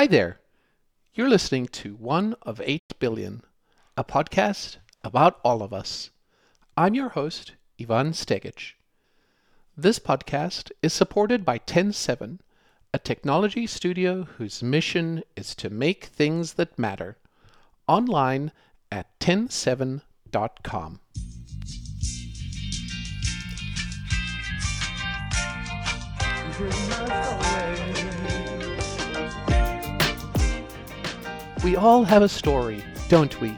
Hi there. You're listening to One of Eight Billion, a podcast about all of us. I'm your host, Ivan Stegic. This podcast is supported by TEN7, a technology studio whose mission is to make things that matter, online at TEN7.com. We all have a story, don't we?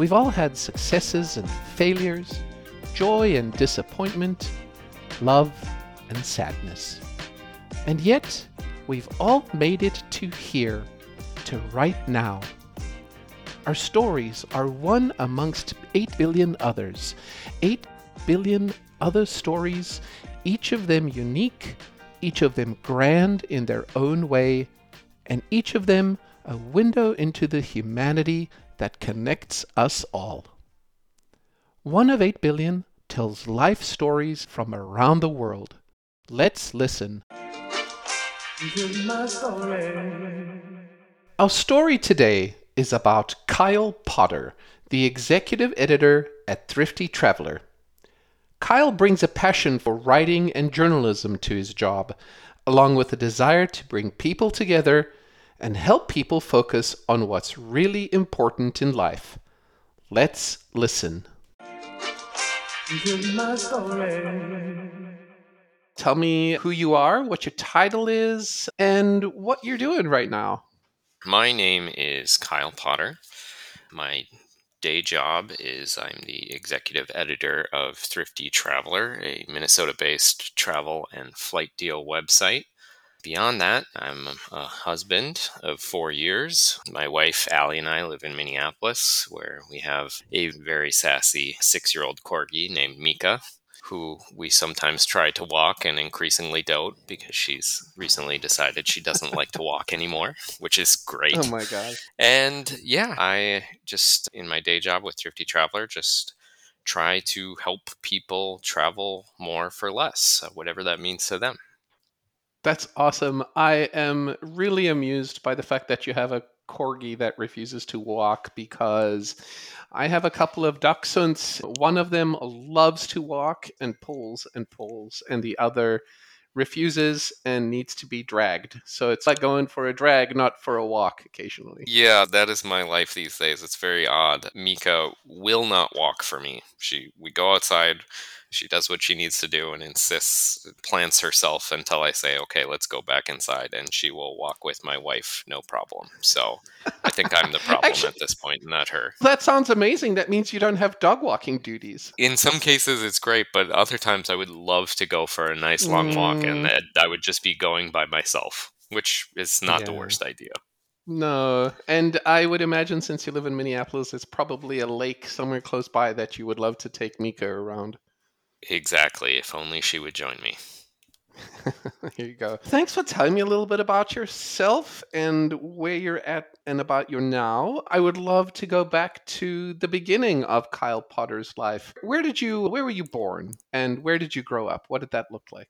We've all had successes and failures, joy and disappointment, love and sadness. And yet, we've all made it to here, to right now. Our stories are one amongst 8 billion others. 8 billion other stories, each of them unique, each of them grand in their own way, and each of them a window into the humanity that connects us all. One of 8 billion tells life stories from around the world. Let's listen. Our story today is about Kyle Potter, the executive editor at Thrifty Traveler. Kyle brings a passion for writing and journalism to his job, along with a desire to bring people together and help people focus on what's really important in life. Let's listen. Tell me who you are, what your title is, and what you're doing right now. My name is Kyle Potter. My day job is I'm the executive editor of Thrifty Traveler, a Minnesota based travel and flight deal website. Beyond that, I'm a husband of four years. My wife, Allie, and I live in Minneapolis, where we have a very sassy six year old corgi named Mika, who we sometimes try to walk and increasingly don't because she's recently decided she doesn't like to walk anymore, which is oh great. Oh my God. And yeah, I just, in my day job with Thrifty Traveler, just try to help people travel more for less, whatever that means to them. That's awesome. I am really amused by the fact that you have a corgi that refuses to walk because I have a couple of dachshunds. One of them loves to walk and pulls and pulls, and the other refuses and needs to be dragged. So it's like going for a drag, not for a walk occasionally. Yeah, that is my life these days. It's very odd. Mika will not walk for me. She we go outside she does what she needs to do and insists, plants herself until I say, okay, let's go back inside. And she will walk with my wife, no problem. So I think I'm the problem Actually, at this point, not her. That sounds amazing. That means you don't have dog walking duties. In some cases, it's great, but other times I would love to go for a nice long mm. walk and mm. I would just be going by myself, which is not yeah. the worst idea. No, and I would imagine since you live in Minneapolis, it's probably a lake somewhere close by that you would love to take Mika around. Exactly. If only she would join me. Here you go. Thanks for telling me a little bit about yourself and where you're at and about your now. I would love to go back to the beginning of Kyle Potter's life. Where did you where were you born and where did you grow up? What did that look like?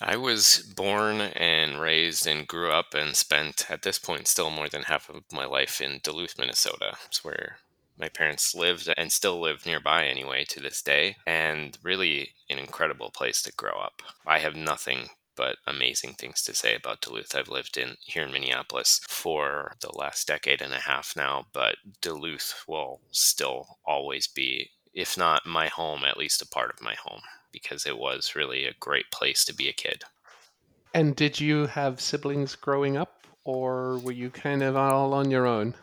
I was born and raised and grew up and spent at this point still more than half of my life in Duluth, Minnesota. It's where my parents lived and still live nearby anyway to this day, and really an incredible place to grow up. I have nothing but amazing things to say about Duluth. I've lived in here in Minneapolis for the last decade and a half now, but Duluth will still always be, if not my home, at least a part of my home because it was really a great place to be a kid. And did you have siblings growing up, or were you kind of all on your own?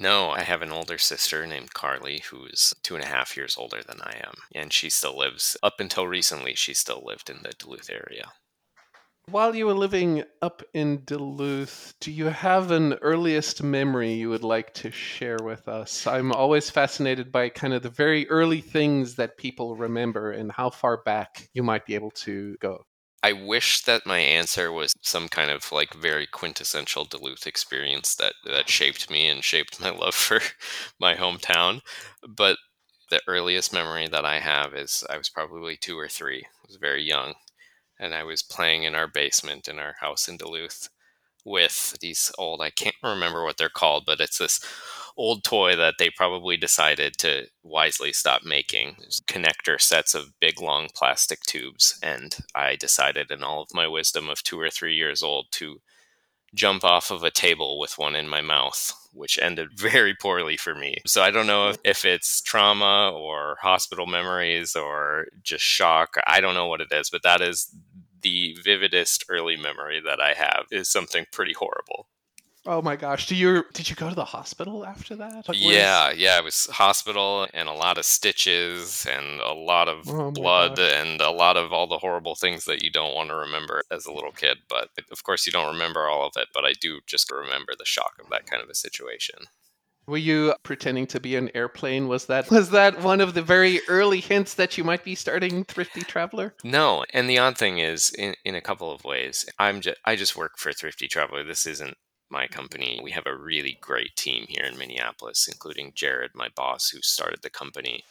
No, I have an older sister named Carly who's two and a half years older than I am. And she still lives, up until recently, she still lived in the Duluth area. While you were living up in Duluth, do you have an earliest memory you would like to share with us? I'm always fascinated by kind of the very early things that people remember and how far back you might be able to go. I wish that my answer was some kind of like very quintessential Duluth experience that that shaped me and shaped my love for my hometown. But the earliest memory that I have is I was probably two or three. I was very young, and I was playing in our basement in our house in Duluth with these old, I can't remember what they're called, but it's this old toy that they probably decided to wisely stop making. Connector sets of big long plastic tubes. And I decided, in all of my wisdom of two or three years old, to jump off of a table with one in my mouth, which ended very poorly for me. So I don't know if, if, it's trauma or hospital memories or just shock. I don't know what it is, but that is the vividest early memory that I have is something pretty horrible. Oh my gosh! Do you did you go to the hospital after that? Like, yeah, yeah. It was hospital and a lot of stitches and a lot of oh blood gosh. and a lot of all the horrible things that you don't want to remember as a little kid. But of course, you don't remember all of it. But I do just remember the shock of that kind of a situation. Were you pretending to be an airplane? Was that was that one of the very early hints that you might be starting Thrifty Traveler? No, and the odd thing is, in, in a couple of ways, I'm just I just work for Thrifty Traveler. This isn't my company. We have a really great team here in Minneapolis, including Jared, my boss, who started the company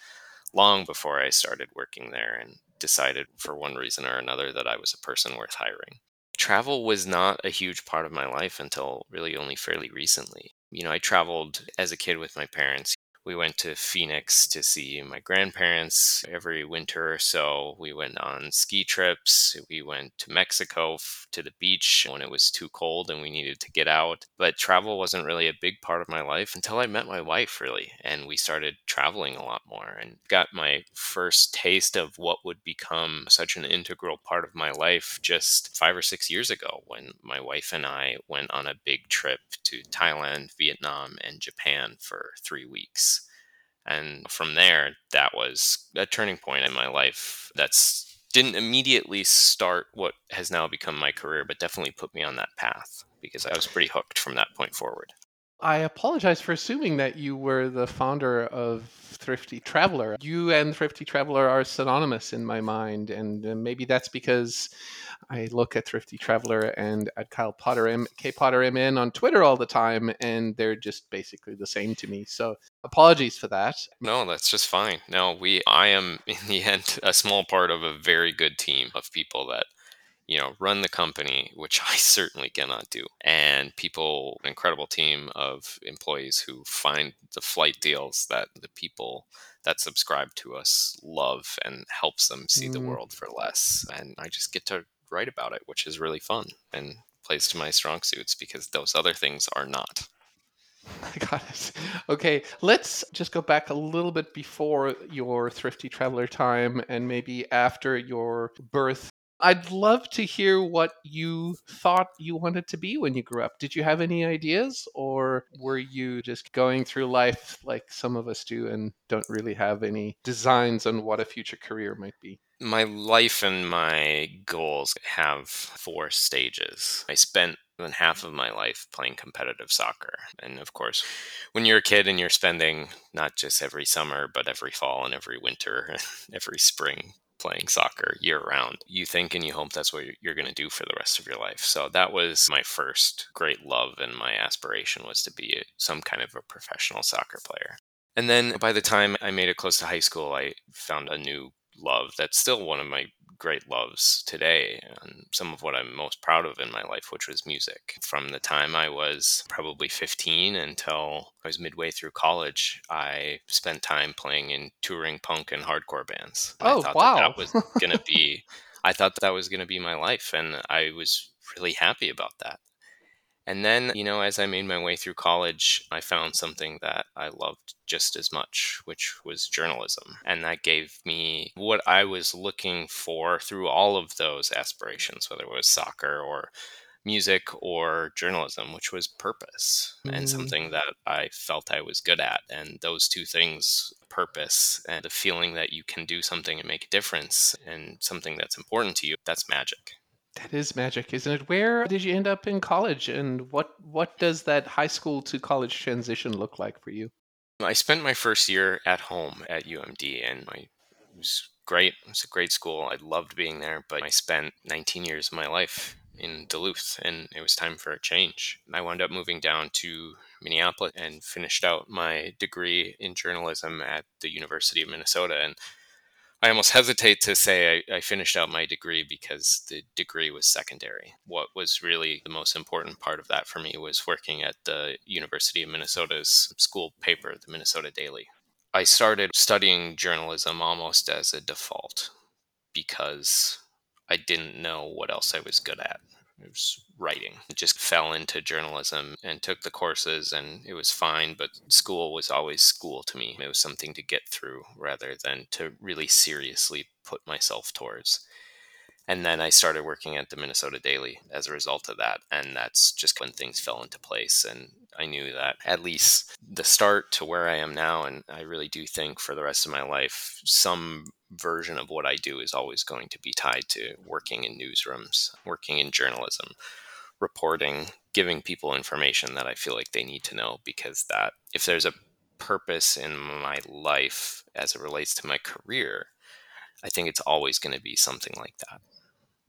long before I started working there and decided for one reason or another that I was a person worth hiring. Travel was not a huge part of my life until really only fairly recently. You know, I traveled as a kid with my parents we went to Phoenix to see my grandparents every winter so. We went on ski trips. We went to Mexico to the beach when it was too cold and we needed to get out. But travel wasn't really a big part of my life until I met my wife, really. And we started traveling a lot more and got my first taste of what would become such an integral part of my life just five or six years ago when my wife and I went on a big trip to Thailand, Vietnam, and Japan for three weeks. And from there, that was a turning point in my life that's didn't immediately start what has now become my career, but definitely put me on that path because I was pretty hooked from that point forward. I apologize for assuming that you were the founder of Thrifty Traveler. You and Thrifty Traveler are synonymous in my mind, and uh, maybe that's because I look at Thrifty Traveler and at Kyle Potter M, K Potter MN on Twitter all the time, and they're just basically the same to me. So apologies for that. No, that's just fine. No, we I am in the end a small part of a very good team of people that you know, run the company, which I certainly cannot do. And people, an incredible team of employees who find the flight deals that the people that subscribe to us love and helps them see mm. the world for less. And I just get to write about it, which is really fun and plays to my strong suits because those other things are not. I got it. Okay, let's just go back a little bit before your thrifty traveler time and maybe after your birth I'd love to hear what you thought you wanted to be when you grew up. Did you have any ideas, or were you just going through life like some of us do and don't really have any designs on what a future career might be? My life and my goals have four stages. I spent than half of my life playing competitive soccer. And of course, when you're a kid and you're spending not just every summer, but every fall and every winter, and every spring playing soccer year round. You think and you hope that's what you're going to do for the rest of your life. So that was my first great love and my aspiration was to be some kind of a professional soccer player. And then by the time I made it close to high school, I found a new love that's still one of my great loves today and some of what I'm most proud of in my life, which was music. From the time I was probably 15 until I was midway through college, I spent time playing in touring punk and hardcore bands. Oh, wow. That, that was going to be, I thought that, that was going to be my life. And I was really happy about that. And then, you know, as I made my way through college, I found something that I loved just as much, which was journalism. And that gave me what I was looking for through all of those aspirations, whether it was soccer or music or journalism, which was purpose mm. and something that I felt I was good at. And those two things, purpose and the feeling that you can do something and make a difference and something that's important to you, that's magic. That is magic, isn't it? Where did you end up in college, and what what does that high school to college transition look like for you? I spent my first year at home at UMD, and it was great. It was a great school. I loved being there, but I spent 19 years of my life in Duluth, and it was time for a change. I wound up moving down to Minneapolis and finished out my degree in journalism at the University of Minnesota. And I almost hesitate to say I, I, finished out my degree because the degree was secondary. What was really the most important part of that for me was working at the University of Minnesota's school paper, the Minnesota Daily. I started studying journalism almost as a default because I didn't know what else I was good at. It was writing. I just fell into journalism and took the courses, and it was fine. But school was always school to me. It was something to get through rather than to really seriously put myself towards. And then I started working at the Minnesota Daily as a result of that. And that's just when things fell into place. And I knew that at least the start to where I am now, and I really do think for the rest of my life, some version of what I do is always going to be tied to working in newsrooms, working in journalism, reporting, giving people information that I feel like they need to know because that if there's a purpose in my life as it relates to my career, I think it's always going to be something like that.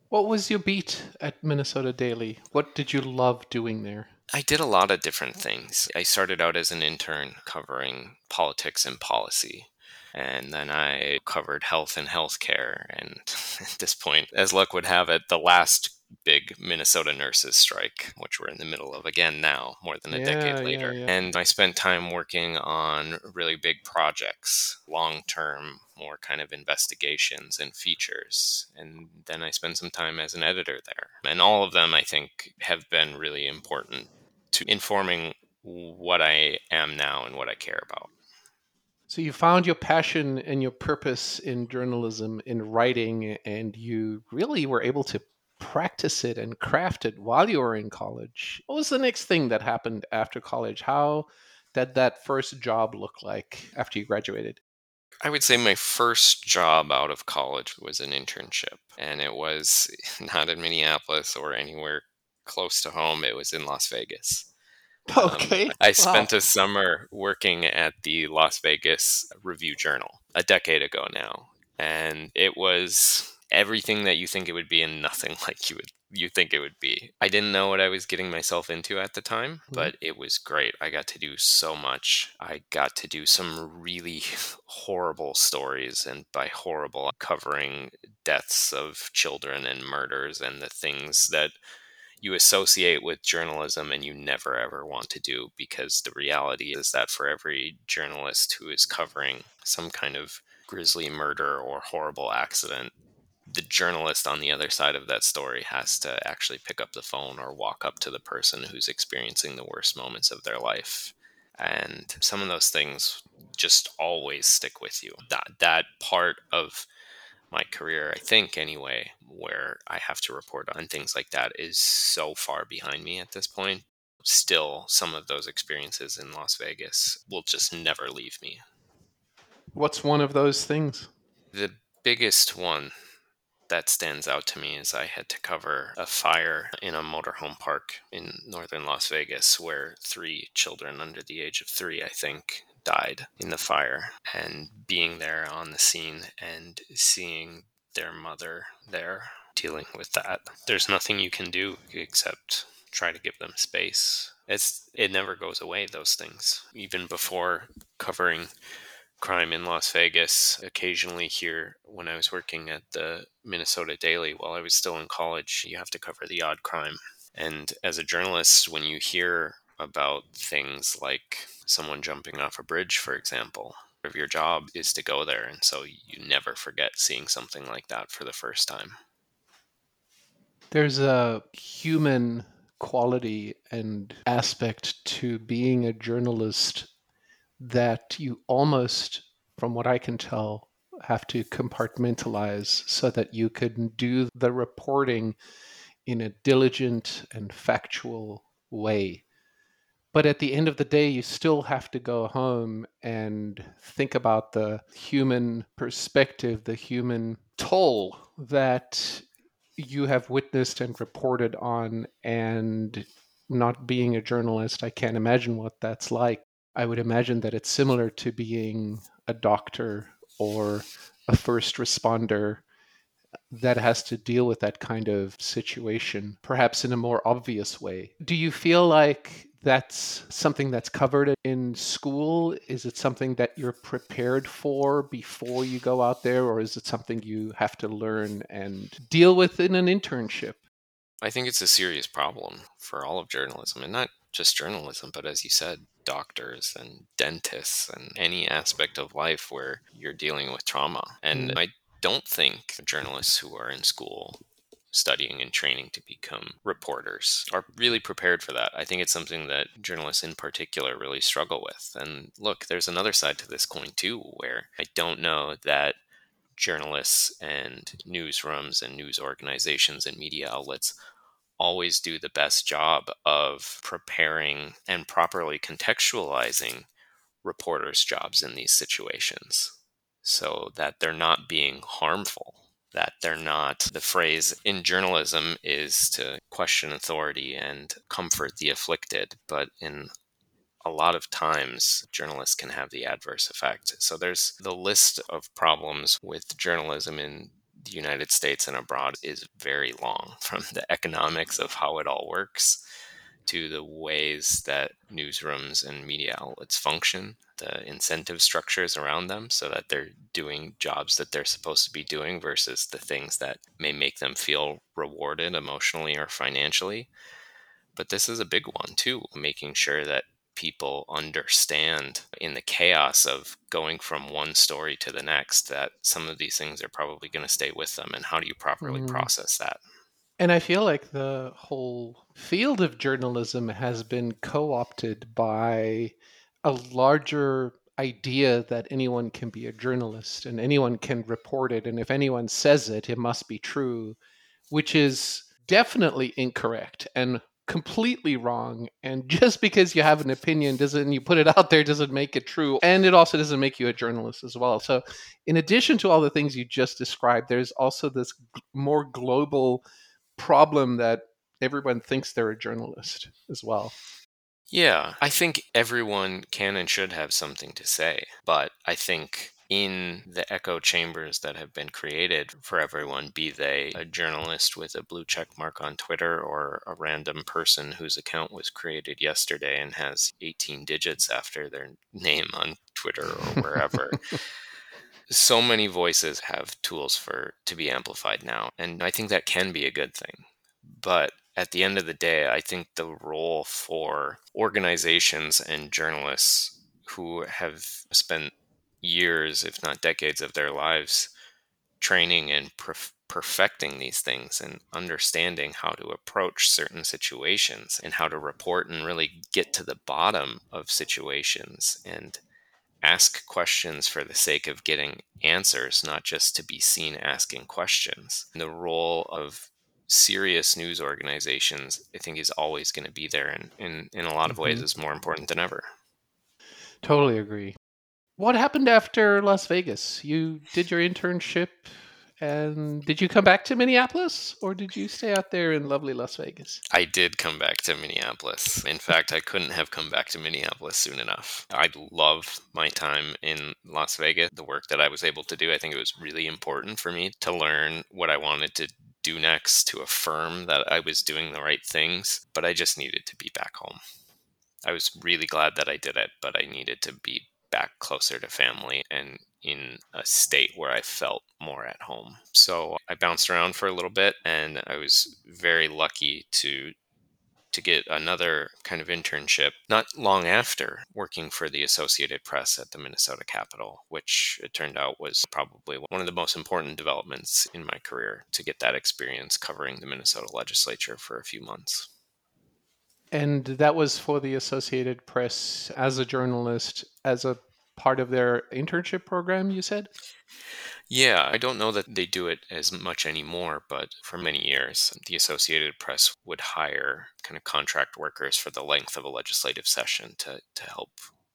What was your beat at Minnesota Daily? What did you love doing there? I did a lot of different things. I started out as an intern covering politics and policy. And then I covered health and healthcare. And at this point, as luck would have it, the last big Minnesota nurses strike, which we're in the middle of again now, more than a yeah, decade later. Yeah, yeah. And I spent time working on really big projects, long term, more kind of investigations and features. And then I spent some time as an editor there. And all of them, I think, have been really important to informing what I am now and what I care about. So you found your passion and your purpose in journalism, in writing, and you really were able to practice it and craft it while you were in college. What was the next thing that happened after college? How did that first job look like after you graduated? I would say my first job out of college was an internship, and it was not in Minneapolis or anywhere close to home. It was in Las Vegas. Okay. Um, I spent a summer working at the Las Vegas Review Journal a decade ago now, and it was everything that you think it would be and nothing like you would you think it would be. I didn't know what I was getting myself into at the time, mm-hmm. but it was great. I got to do so much. I got to do some really horrible stories and by horrible covering deaths of children and murders and the things that you associate with journalism and you never ever want to do because the reality is that for every journalist who is covering some kind of grisly murder or horrible accident the journalist on the other side of that story has to actually pick up the phone or walk up to the person who's experiencing the worst moments of their life. And some of those things just always stick with you. That that part of my career i think anyway where i have to report on things like that is so far behind me at this point. Still some of those experiences in las vegas will just never leave me. What's one of those things? The biggest one that stands out to me is I had to cover a fire in a motorhome park in northern Las Vegas where three children under the age of three, I think, died in the fire. And being there on the scene and seeing their mother there dealing with that, there's nothing you can do except try to give them space. It's it never goes away those things. Even before covering crime in Las Vegas. Occasionally, here when I was working at the Minnesota Daily while I was still in college, you have to cover the odd crime. And as a journalist, when you hear about things like someone jumping off a bridge, for example, of your job is to go there. And so you never forget seeing something like that for the first time. There's a human quality and aspect to being a journalist that you almost, from what I can tell, have to compartmentalize so that you can do the reporting in a diligent and factual way. But at the end of the day, you still have to go home and think about the human perspective, the human toll that you have witnessed and reported on. And not being a journalist, I can't imagine what that's like. I would imagine that it's similar to being a doctor or a first responder that has to deal with that kind of situation, perhaps in a more obvious way. Do you feel like that's something that's covered in school? Is it something that you're prepared for before you go out there, or is it something you have to learn and deal with in an internship? I think it's a serious problem for all of journalism, and not just journalism, but as you said, doctors and dentists and any aspect of life where you're dealing with trauma. And mm. I don't think journalists who are in school studying and training to become reporters are really prepared for that. I think it's something that journalists in particular really struggle with. And look, there's another side to this coin too, where I don't know that journalists and newsrooms and news organizations and media outlets always do the best job of preparing and properly contextualizing reporters' jobs in these situations so that they're not being harmful that they're not. The phrase in journalism is to question authority and comfort the afflicted, but in a lot of times journalists can have the adverse effect. So there's the list of problems with journalism in the United States and abroad is very long from the economics of how it all works to the ways that newsrooms and media outlets function, the incentive structures around them, so that they're doing jobs that they're supposed to be doing versus the things that may make them feel rewarded emotionally or financially. But this is a big one too, making sure that people understand in the chaos of going from one story to the next that some of these things are probably going to stay with them and how do you properly mm. process that and I feel like the whole field of journalism has been co opted by a larger idea that anyone can be a journalist and anyone can report it. And if anyone says it, it must be true, which is definitely incorrect and completely wrong. And just because you have an opinion doesn't, you put it out there, doesn't make it true. And it also doesn't make you a journalist as well. So, in addition to all the things you just described, there's also this more global problem that everyone thinks they're a journalist as well. Yeah, I think everyone can and should have something to say, but I think in the echo chambers that have been created for everyone, be they a journalist with a blue check mark on Twitter or a random person whose account was created yesterday and has 18 digits after their name on Twitter or wherever. so many voices have tools for to be amplified now and i think that can be a good thing. But at the end of the day i think the role for organizations and journalists who have spent years if not decades of their lives training and perf- perfecting these things and understanding how to approach certain situations and how to report and really get to the bottom of situations and ask questions for the sake of getting answers, not just to be seen asking questions. And the role of serious news organizations, I think, is always going to be there and in, in a lot of mm-hmm. ways is more important than ever. Totally agree. What happened after Las Vegas? You did your internship and did you come back to Minneapolis or did you stay out there in lovely Las Vegas? I did come back to Minneapolis. In fact, I couldn't have come back to Minneapolis soon enough. I love my time in Las Vegas, the work that I was able to do. I think it was really important for me to learn what I wanted to do next to affirm that I was doing the right things, but I just needed to be back home. I was really glad that I did it, but I needed to be back closer to family and in a state where I felt more at home. So I bounced around for a little bit and I was very lucky to to get another kind of internship not long after working for the Associated Press at the Minnesota Capitol, which it turned out was probably one of the most important developments in my career to get that experience covering the Minnesota legislature for a few months. And that was for the Associated Press as a journalist, as a part of their internship program, you said? Yeah, I don't know that they do it as much anymore, but for many years, the Associated Press would hire kind of contract workers for the length of a legislative session to, to help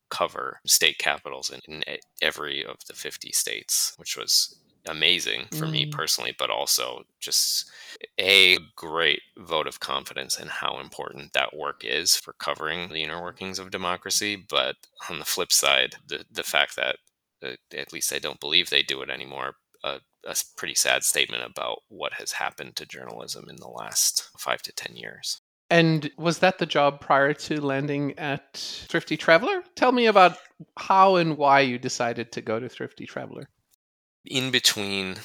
cover state capitals in, in every of the 50 states, which was amazing for mm. me personally, but also just a great vote of confidence in how important that work is for covering the inner workings of democracy. But on the flip side, the the fact that uh, at least I don't believe they do it anymore. Uh, a pretty sad statement about what has happened to journalism in the last five to ten years. And was that the job prior to landing at Thrifty Traveler? Tell me about how and why you decided to go to Thrifty Traveler. In between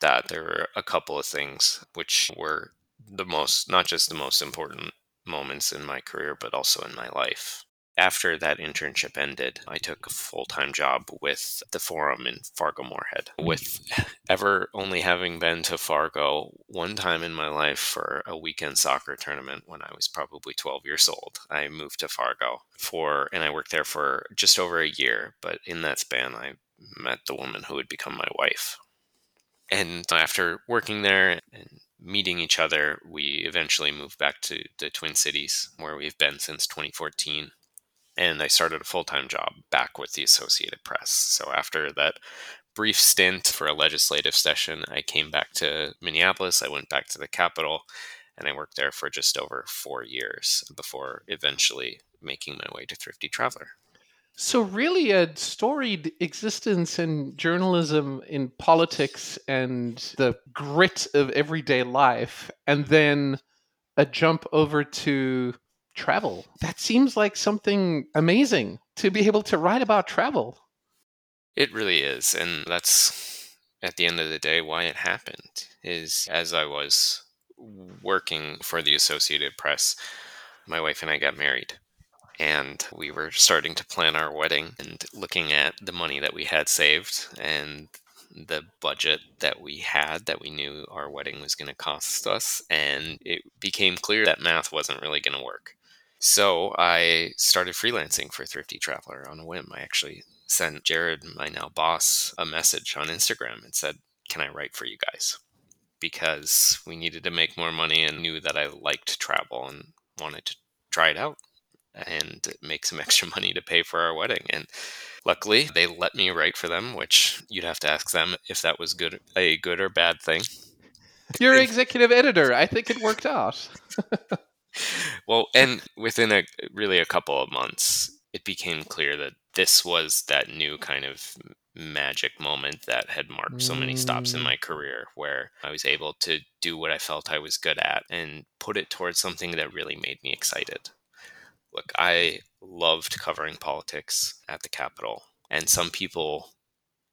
that, there were a couple of things which were the most, not just the most important moments in my career, but also in my life. After that internship ended, I took a full time job with the forum in Fargo Moorhead. With ever only having been to Fargo one time in my life for a weekend soccer tournament when I was probably 12 years old, I moved to Fargo for, and I worked there for just over a year. But in that span, I met the woman who would become my wife. And after working there and meeting each other, we eventually moved back to the Twin Cities, where we've been since 2014 and I started a full time job back with the Associated Press. So after that brief stint for a legislative session, I came back to Minneapolis. I went back to the Capitol and I worked there for just over four years before eventually making my way to Thrifty Traveler. So, really, a storied existence in journalism, in politics, and the grit of everyday life, and then a jump over to travel. That seems like something amazing to be able to write about travel. It really is. And that's at the end of the day why it happened is as I was working for the Associated Press, my wife and I got married. And we were starting to plan our wedding and looking at the money that we had saved and the budget that we had that we knew our wedding was going to cost us. And it became clear that math wasn't really going to work. So I started freelancing for Thrifty Traveler on a whim. I actually sent Jared, my now boss, a message on Instagram and said, Can I write for you guys? Because we needed to make more money and knew that I liked travel and wanted to try it out and make some extra money to pay for our wedding. And luckily, they let me write for them, which you'd have to ask them if that was good a good or bad thing. You're executive editor. I think it worked out. well, and within a really a couple of months, it became clear that this was that new kind of magic moment that had marked so many stops in mm. my career where I was able to do what I felt I was good at and put it towards something that really made me excited. Look, I loved covering politics at the Capitol, and some people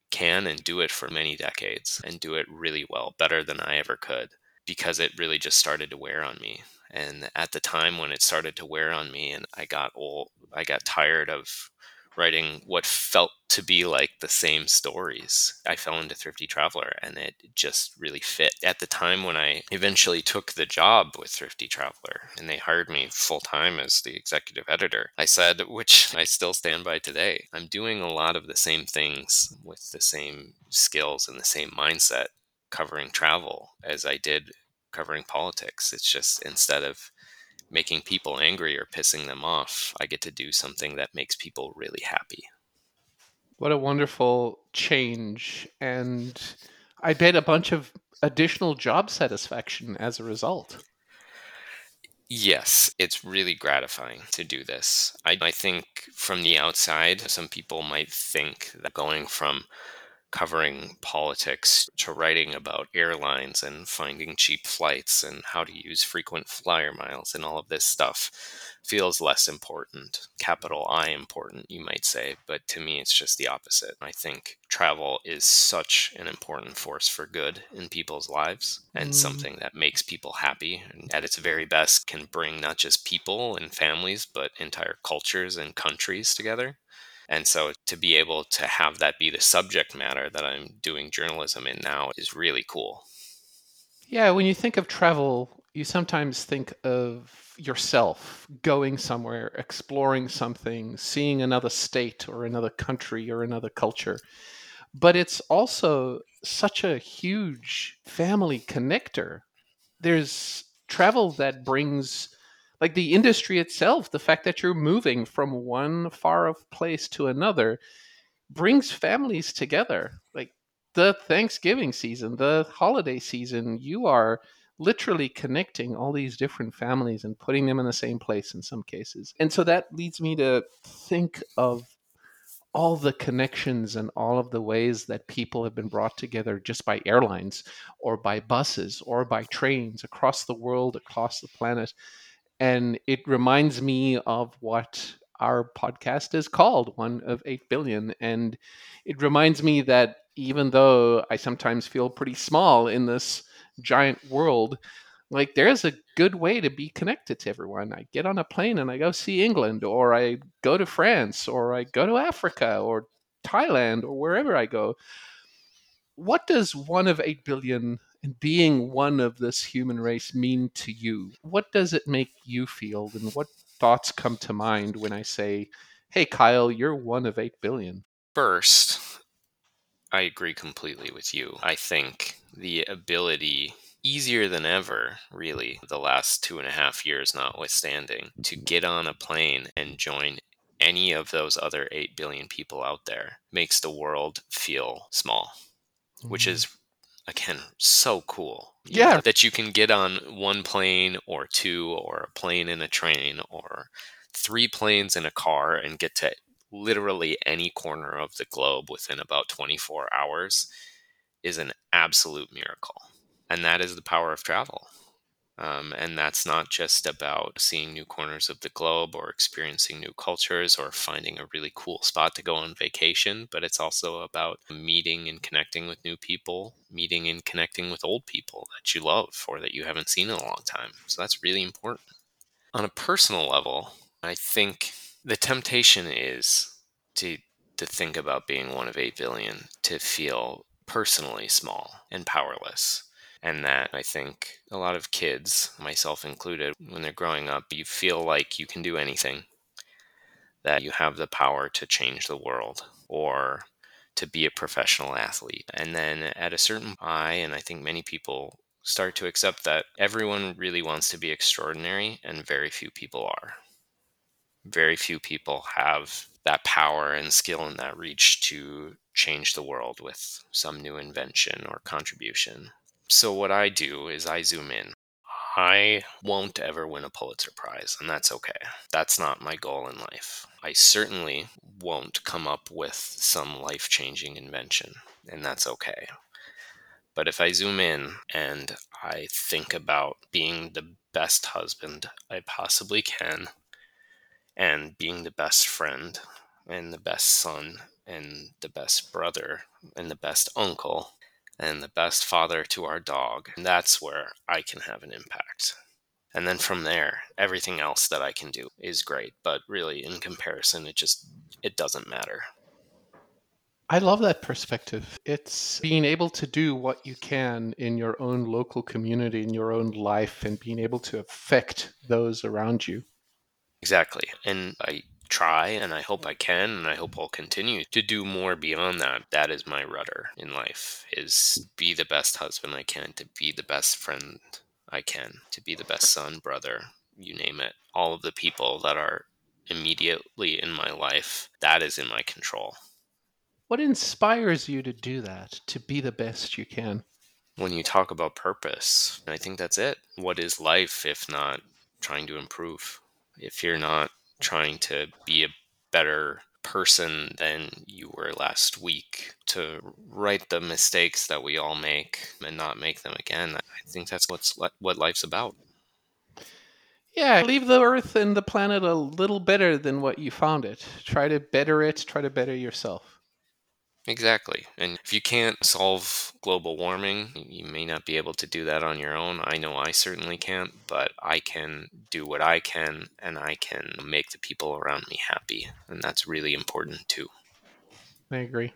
can and do it for many decades and do it really well, better than I ever could, because it really just started to wear on me. And at the time when it started to wear on me and I got old, I got tired of writing what felt to be like the same stories. I fell into Thrifty Traveler and it just really fit. At the time when I eventually took the job with Thrifty Traveler and they hired me full time as the executive editor, I said, which I still stand by today, I'm doing a lot of the same things with the same skills and the same mindset covering travel as I did covering politics. It's just instead of making people angry or pissing them off, I get to do something that makes people really happy. What a wonderful change. And I bet a bunch of additional job satisfaction as a result. Yes, it's really gratifying to do this. I, I think from the outside, some people might think that going from covering politics to writing about airlines and finding cheap flights and how to use frequent flyer miles and all of this stuff feels less important. Capital I important, you might say, but to me it's just the opposite. I think travel is such an important force for good in people's lives and mm. something that makes people happy and at its very best can bring not just people and families but entire cultures and countries together. And so to be able to have that be the subject matter that I'm doing journalism in now is really cool. Yeah, when you think of travel, you sometimes think of yourself going somewhere, exploring something, seeing another state or another country or another culture. But it's also such a huge family connector. There's travel that brings like the industry itself, the fact that you're moving from one far off place to another brings families together. Like the Thanksgiving season, the holiday season, you are literally connecting all these different families and putting them in the same place in some cases. And so that leads me to think of all the connections and all of the ways that people have been brought together just by airlines or by buses or by trains across the world, across the planet And it reminds me of what our podcast is called, One of 8 Billion. And it reminds me that even though I sometimes feel pretty small in this giant world, like there's a good way to be connected to everyone. I get on a plane and I go see England, or I go to France, or I go to Africa, or Thailand, or wherever I go. What does one of 8 billion and being one of this human race mean to you? What does it make you feel? And what thoughts come to mind when I say, hey, Kyle, you're one of 8 billion? First, I agree completely with you. I think the ability easier than ever, really, the last two and a half years notwithstanding, to get on a plane and join any of those other 8 billion people out there makes the world feel small, mm-hmm. which is, again, so cool. Yeah. Know, that you can get on one plane or two or a plane and a train or three planes in a car and get to literally any corner of the globe within about 24 hours is an absolute miracle and that is the power of travel. Um, and that's not just about seeing new corners of the globe or experiencing new cultures or finding a really cool spot to go on vacation, but it's also about meeting and connecting with new people, meeting and connecting with old people that you love or that you haven't seen in a long time. So that's really important. On a personal level, I think the temptation is to to think about being one of 8 billion to feel personally small and powerless and that I think a lot of kids, myself included, when they're growing up, you feel like you can do anything, that you have the power to change the world or to be a professional athlete. And then at a certain I and I think many people start to accept that everyone really wants to be extraordinary and very few people are. Very few people have that power and skill and that reach to change the world with some new invention or contribution. So what I do is I zoom in. I won't ever win a Pulitzer Prize, and that's okay. That's not my goal in life. I certainly won't come up with some life changing invention, and that's okay. But if I zoom in and I think about being the best husband I possibly can, and being the best friend, and the best son, and the best brother, and the best uncle, and the best father to our dog. And that's where I can have an impact. And then from there, everything else that I can do is great, but really in comparison it just it doesn't matter. I love that perspective. It's being able to do what you can in your own local community, in your own life, and being able to affect those around you. Exactly. And I try and I hope I can and I hope I'll continue to do more beyond that. That is my rudder in life is be the best husband I can, to be the best friend I can, to be the best son, brother, you name it. All of the people that are immediately in my life, that is in my control. What inspires you to do that, to be the best you can? When you talk about purpose, I think that's it. What is life if not trying to improve? If you're not trying to be a better person than you were last week to right the mistakes that we all make and not make them again. I think that's what's what life's about. Yeah, leave the earth and the planet a little better than what you found it. Try to better it, try to better yourself. Exactly. And if you can't solve global warming, you may not be able to do that on your own. I know I certainly can't, but I can do what I can and I can make the people around me happy. And that's really important too. I agree.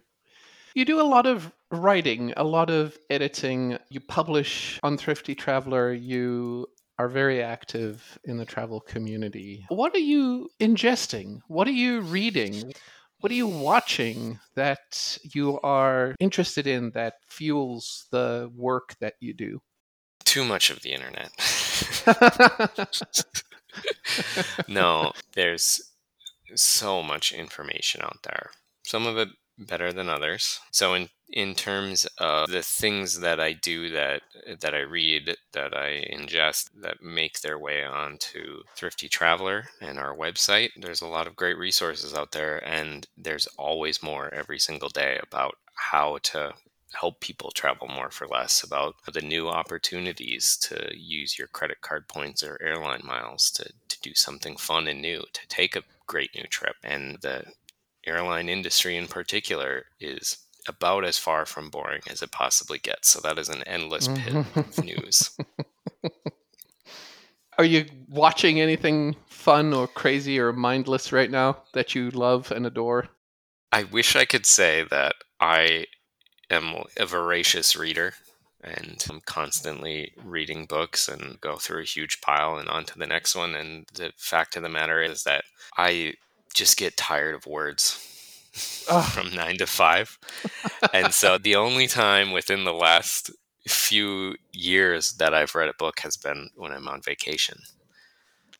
You do a lot of writing, a lot of editing. You publish on Thrifty Traveler. You are very active in the travel community. What are you ingesting? What are you reading? What are you watching that you are interested in that fuels the work that you do? Too much of the internet. no, there's so much information out there. Some of it better than others. So in in terms of the things that I do that that I read, that I ingest, that make their way onto Thrifty Traveler and our website, there's a lot of great resources out there, and there's always more every single day about how to help people travel more for less, about the new opportunities to use your credit card points or airline miles to, to do something fun and new, to take a great new trip. And the airline industry in particular is about as far from boring as it possibly gets. So that is an endless pit mm-hmm. of news. Are you watching anything fun or crazy or mindless right now that you love and adore? I wish I could say that I am a voracious reader and I'm constantly reading books and go through a huge pile and on to the next one. And the fact of the matter is that I just get tired of words from nine to five. and so the only time within the last few years that I've read a book has been when I'm on vacation.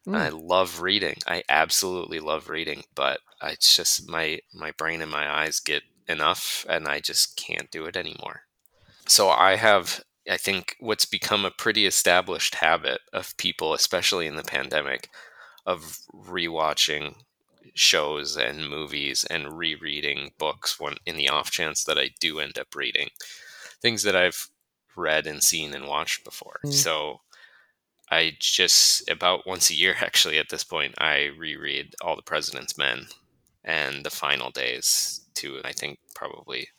Mm. I love reading. I absolutely love reading, but it's just my my brain and my eyes get enough and I just can't do it anymore. So I have I think what's become a pretty established habit of people especially in the pandemic of rewatching shows and movies and rereading books when in the off chance that I do end up reading things that I've read and seen and watched before. Mm. So I just about once a year actually at this point I reread All the President's Men and The Final Days to I think probably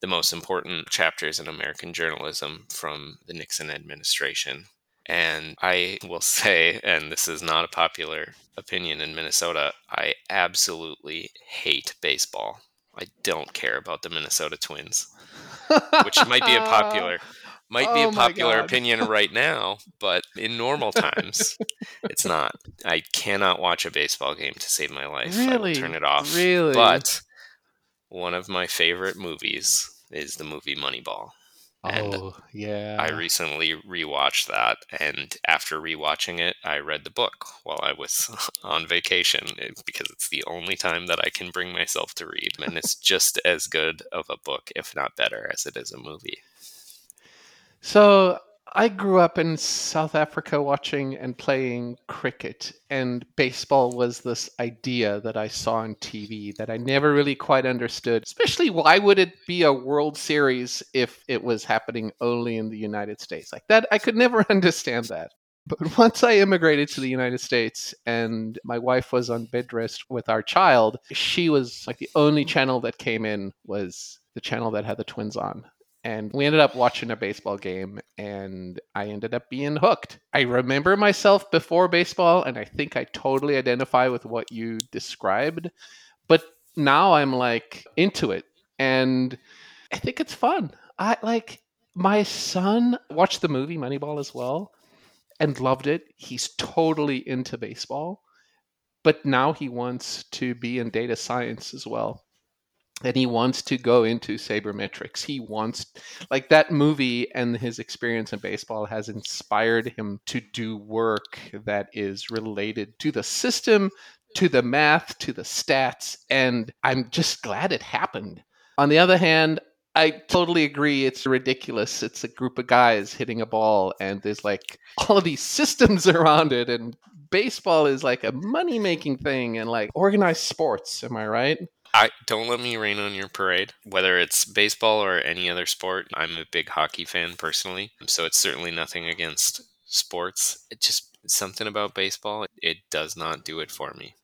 the most important chapters in American journalism from the Nixon administration. And I will say, and this is not a popular opinion in Minnesota, I absolutely hate baseball. I don't care about the Minnesota Twins, which might be a popular might be oh a popular opinion right now, but in normal times, it's not. I cannot watch a baseball game to save my life. Really? turn it off. Really? But one of my favorite movies is the movie Moneyball. And oh, yeah. I recently rewatched that. And after rewatching it, I read the book while I was on vacation eh, because it's the only time that I can bring myself to read. And it's just as good of a book, if not better, as it is a movie. So I grew up in South Africa watching and playing cricket, and baseball was this idea that I saw on TV that I never really quite understood. Especially, why would it be a World Series if it was happening only in the United States? Like that, I could never understand that. But once I immigrated to the United States and my wife was on bed rest with our child, she was like the only channel that came in was the channel that had the twins on and we ended up watching a baseball game and I ended up being hooked. I remember myself before baseball and I think I totally identify with what you described, but now I'm like into it and I think it's fun. I like my son watched the movie Moneyball as well and loved it. He's totally into baseball, but now he wants to be in data science as well and he wants to go into sabermetrics. He wants, like that movie and his experience in baseball has inspired him to do work that is related to the system, to the math, to the stats. And I'm just glad it happened. On the other hand, I totally agree. It's ridiculous. It's a group of guys hitting a ball, and there's like all of these systems around it. And baseball is like a money making thing and like organized sports. Am I right? I don't let me rain on your parade. Whether it's baseball or any other sport, I'm a big hockey fan personally, so it's certainly nothing against sports. It just something about baseball, it does not do it for me.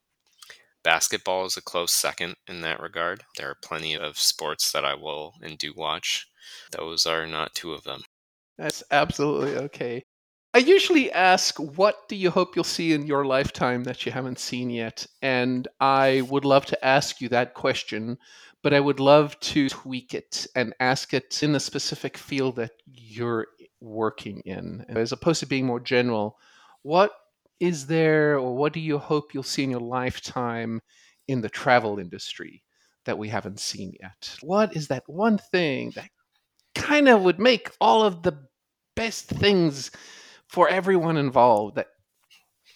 Basketball is a close second in that regard. There are plenty of sports that I will and do watch. Those are not two of them. That's absolutely okay. I usually ask, what do you hope you'll see in your lifetime that you haven't seen yet? And I would love to ask you that question, but I would love to tweak it and ask it in the specific field that you're working in, as opposed to being more general. What is there, or what do you hope you'll see in your lifetime in the travel industry that we haven't seen yet? What is that one thing that kind of would make all of the best things? For everyone involved that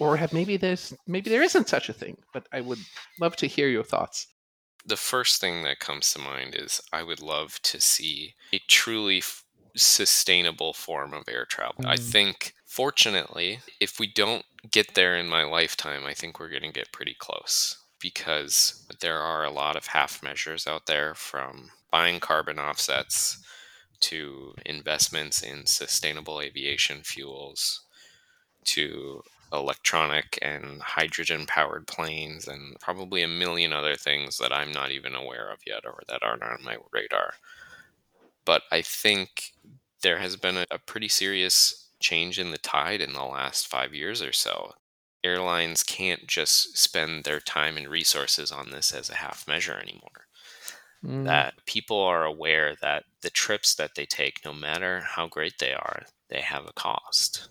or have maybe there's maybe there isn't such a thing but i would love to hear your thoughts the first thing that comes to mind is i would love to see a truly f- sustainable form of air travel mm. i think fortunately if we don't get there in my lifetime i think we're going to get pretty close because there are a lot of half measures out there from buying carbon offsets to investments in sustainable aviation fuels to electronic and hydrogen powered planes and probably a million other things that I'm not even aware of yet or that aren't on my radar. But I think there has been a, a pretty serious change in the tide in the last five years or so. Airlines can't just spend their time and resources on this as a half measure anymore. Mm. That people are aware that the trips that they take, no matter how great they are, they have a cost.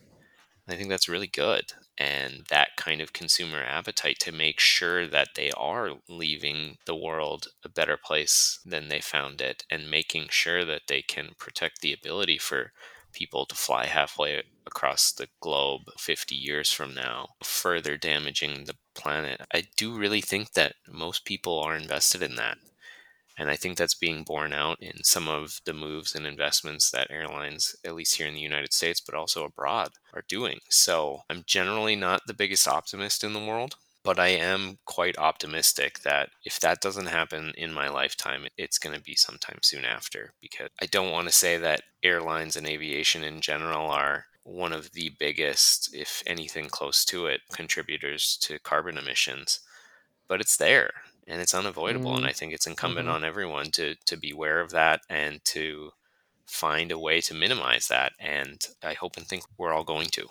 I think that's really good and that kind of consumer appetite to make sure that they are leaving the world a better place than they found it and making sure that they can protect the ability for people to fly halfway across the globe 50 years from now, further damaging the planet. I do really think that most people are invested in that. And I think that's being borne out in some of the moves and investments that airlines, at least here in the United States, but also abroad, are doing. So I'm generally not the biggest optimist in the world, but I am quite optimistic that if that doesn't happen in my lifetime, it's going to be sometime soon after. Because I don't want to say that airlines and aviation in general are one of the biggest, if anything close to it, contributors to carbon emissions, but it's there and it's unavoidable. Mm. And I think it's incumbent mm-hmm. on everyone to to be aware of that and to find a way to minimize that. And I hope and think we're all going to.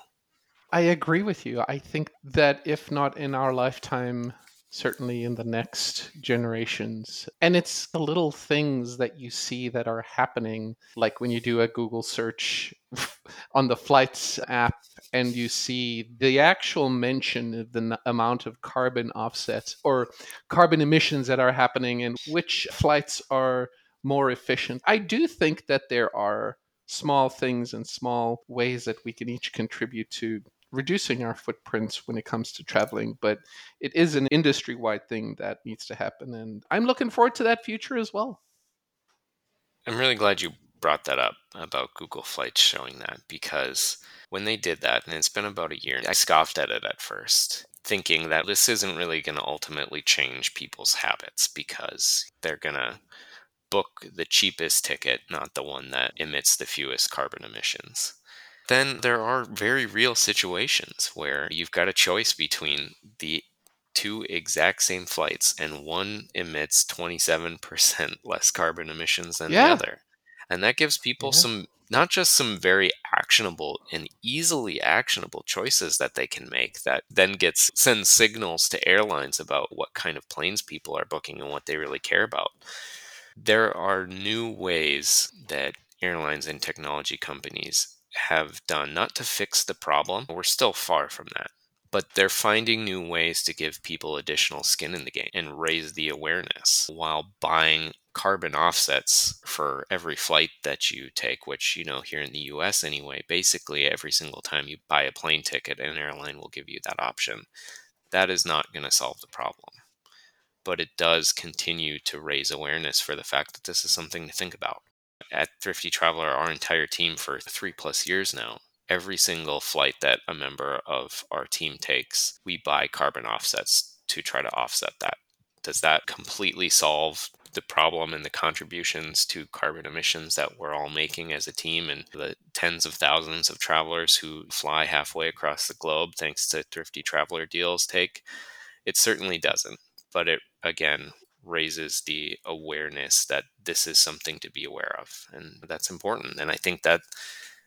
I agree with you. I think that if not in our lifetime, certainly in the next generations. And it's the little things that you see that are happening, like when you do a Google search on the flights app and you see the actual mention of the n- amount of carbon offsets or carbon emissions that are happening and which flights are more efficient. I do think that there are small things and small ways that we can each contribute to reducing our footprints when it comes to traveling, but it is an industry wide thing that needs to happen. And I'm looking forward to that future as well. I'm really glad you brought that up about Google Flights showing that because when they did that, and it's been about a year, I scoffed at it at first, thinking that this isn't really going to ultimately change people's habits because they're going to book the cheapest ticket, not the one that emits the fewest carbon emissions then there are very real situations where you've got a choice between the two exact same flights and one emits 27% less carbon emissions than yeah. the other. And that gives people yeah. some not just some very actionable and easily actionable choices that they can make that then gets sends signals to airlines about what kind of planes people are booking and what they really care about. There are new ways that airlines and technology companies have done, not to fix the problem, we're still far from that. But they're finding new ways to give people additional skin in the game and raise the awareness while buying carbon offsets for every flight that you take, which, you know, here in the US anyway, basically every single time you buy a plane ticket, an airline will give you that option. That is not going to solve the problem. But it does continue to raise awareness for the fact that this is something to think about at Thrifty Traveler, our entire team for three plus years now, every single flight that a member of our team takes, we buy carbon offsets to try to offset that. Does that completely solve the problem and the contributions to carbon emissions that we're all making as a team and the tens of thousands of travelers who fly halfway across the globe thanks to Thrifty Traveler deals take? It certainly doesn't. But it, again, raises the awareness that this is something to be aware of. And that's important. And I think that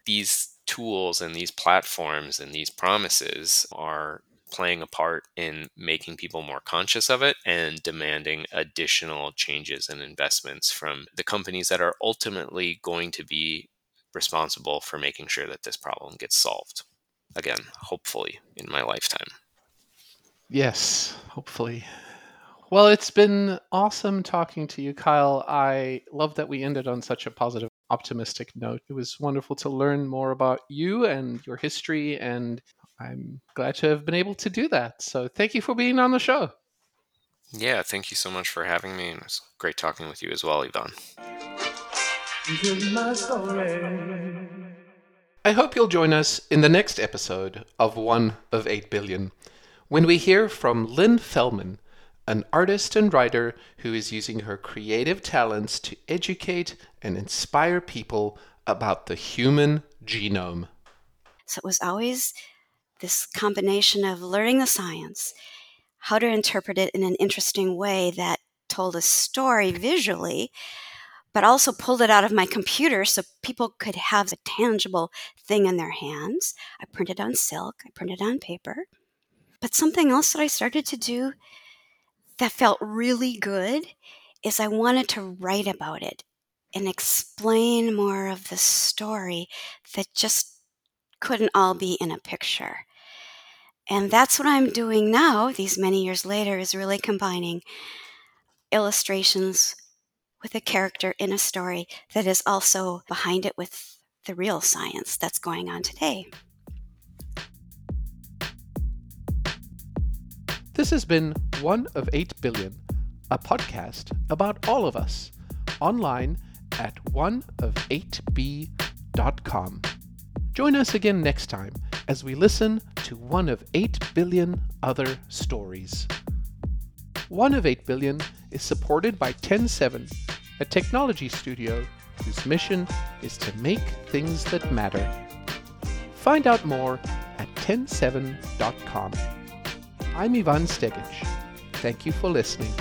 these tools and these platforms and these promises are playing a part in making people more conscious of it and demanding additional changes and investments from the companies that are ultimately going to be responsible for making sure that this problem gets solved. Again, hopefully in my lifetime. Yes, hopefully. Well, it's been awesome talking to you, Kyle. I love that we ended on such a positive, optimistic note. It was wonderful to learn more about you and your history, and I'm glad to have been able to do that. So thank you for being on the show. Yeah, thank you so much for having me, and it's great talking with you as well, Ivan. I hope you'll join us in the next episode of One of Eight Billion when we hear from Lynn Fellman an artist and writer who is using her creative talents to educate and inspire people about the human genome. So it was always this combination of learning the science, how to interpret it in an interesting way that told a story visually, but also pulled it out of my computer so people could have a tangible thing in their hands. I printed on silk, I printed on paper. But something else that I started to do that felt really good is I wanted to write about it and explain more of the story that just couldn't all be in a picture. And that's what I'm doing now, these many years later, is really combining illustrations with a character in a story that is also behind it with the real science that's going on today. This has been One of 8 Billion, a podcast about all of us, online at oneof8b.com. Join us again next time as we listen to one of 8 billion other stories. One of 8 billion is supported by TEN7, a technology studio whose mission is to make things that matter. Find out more at TEN7.com. I'm Ivan Stegic. Thank you for listening.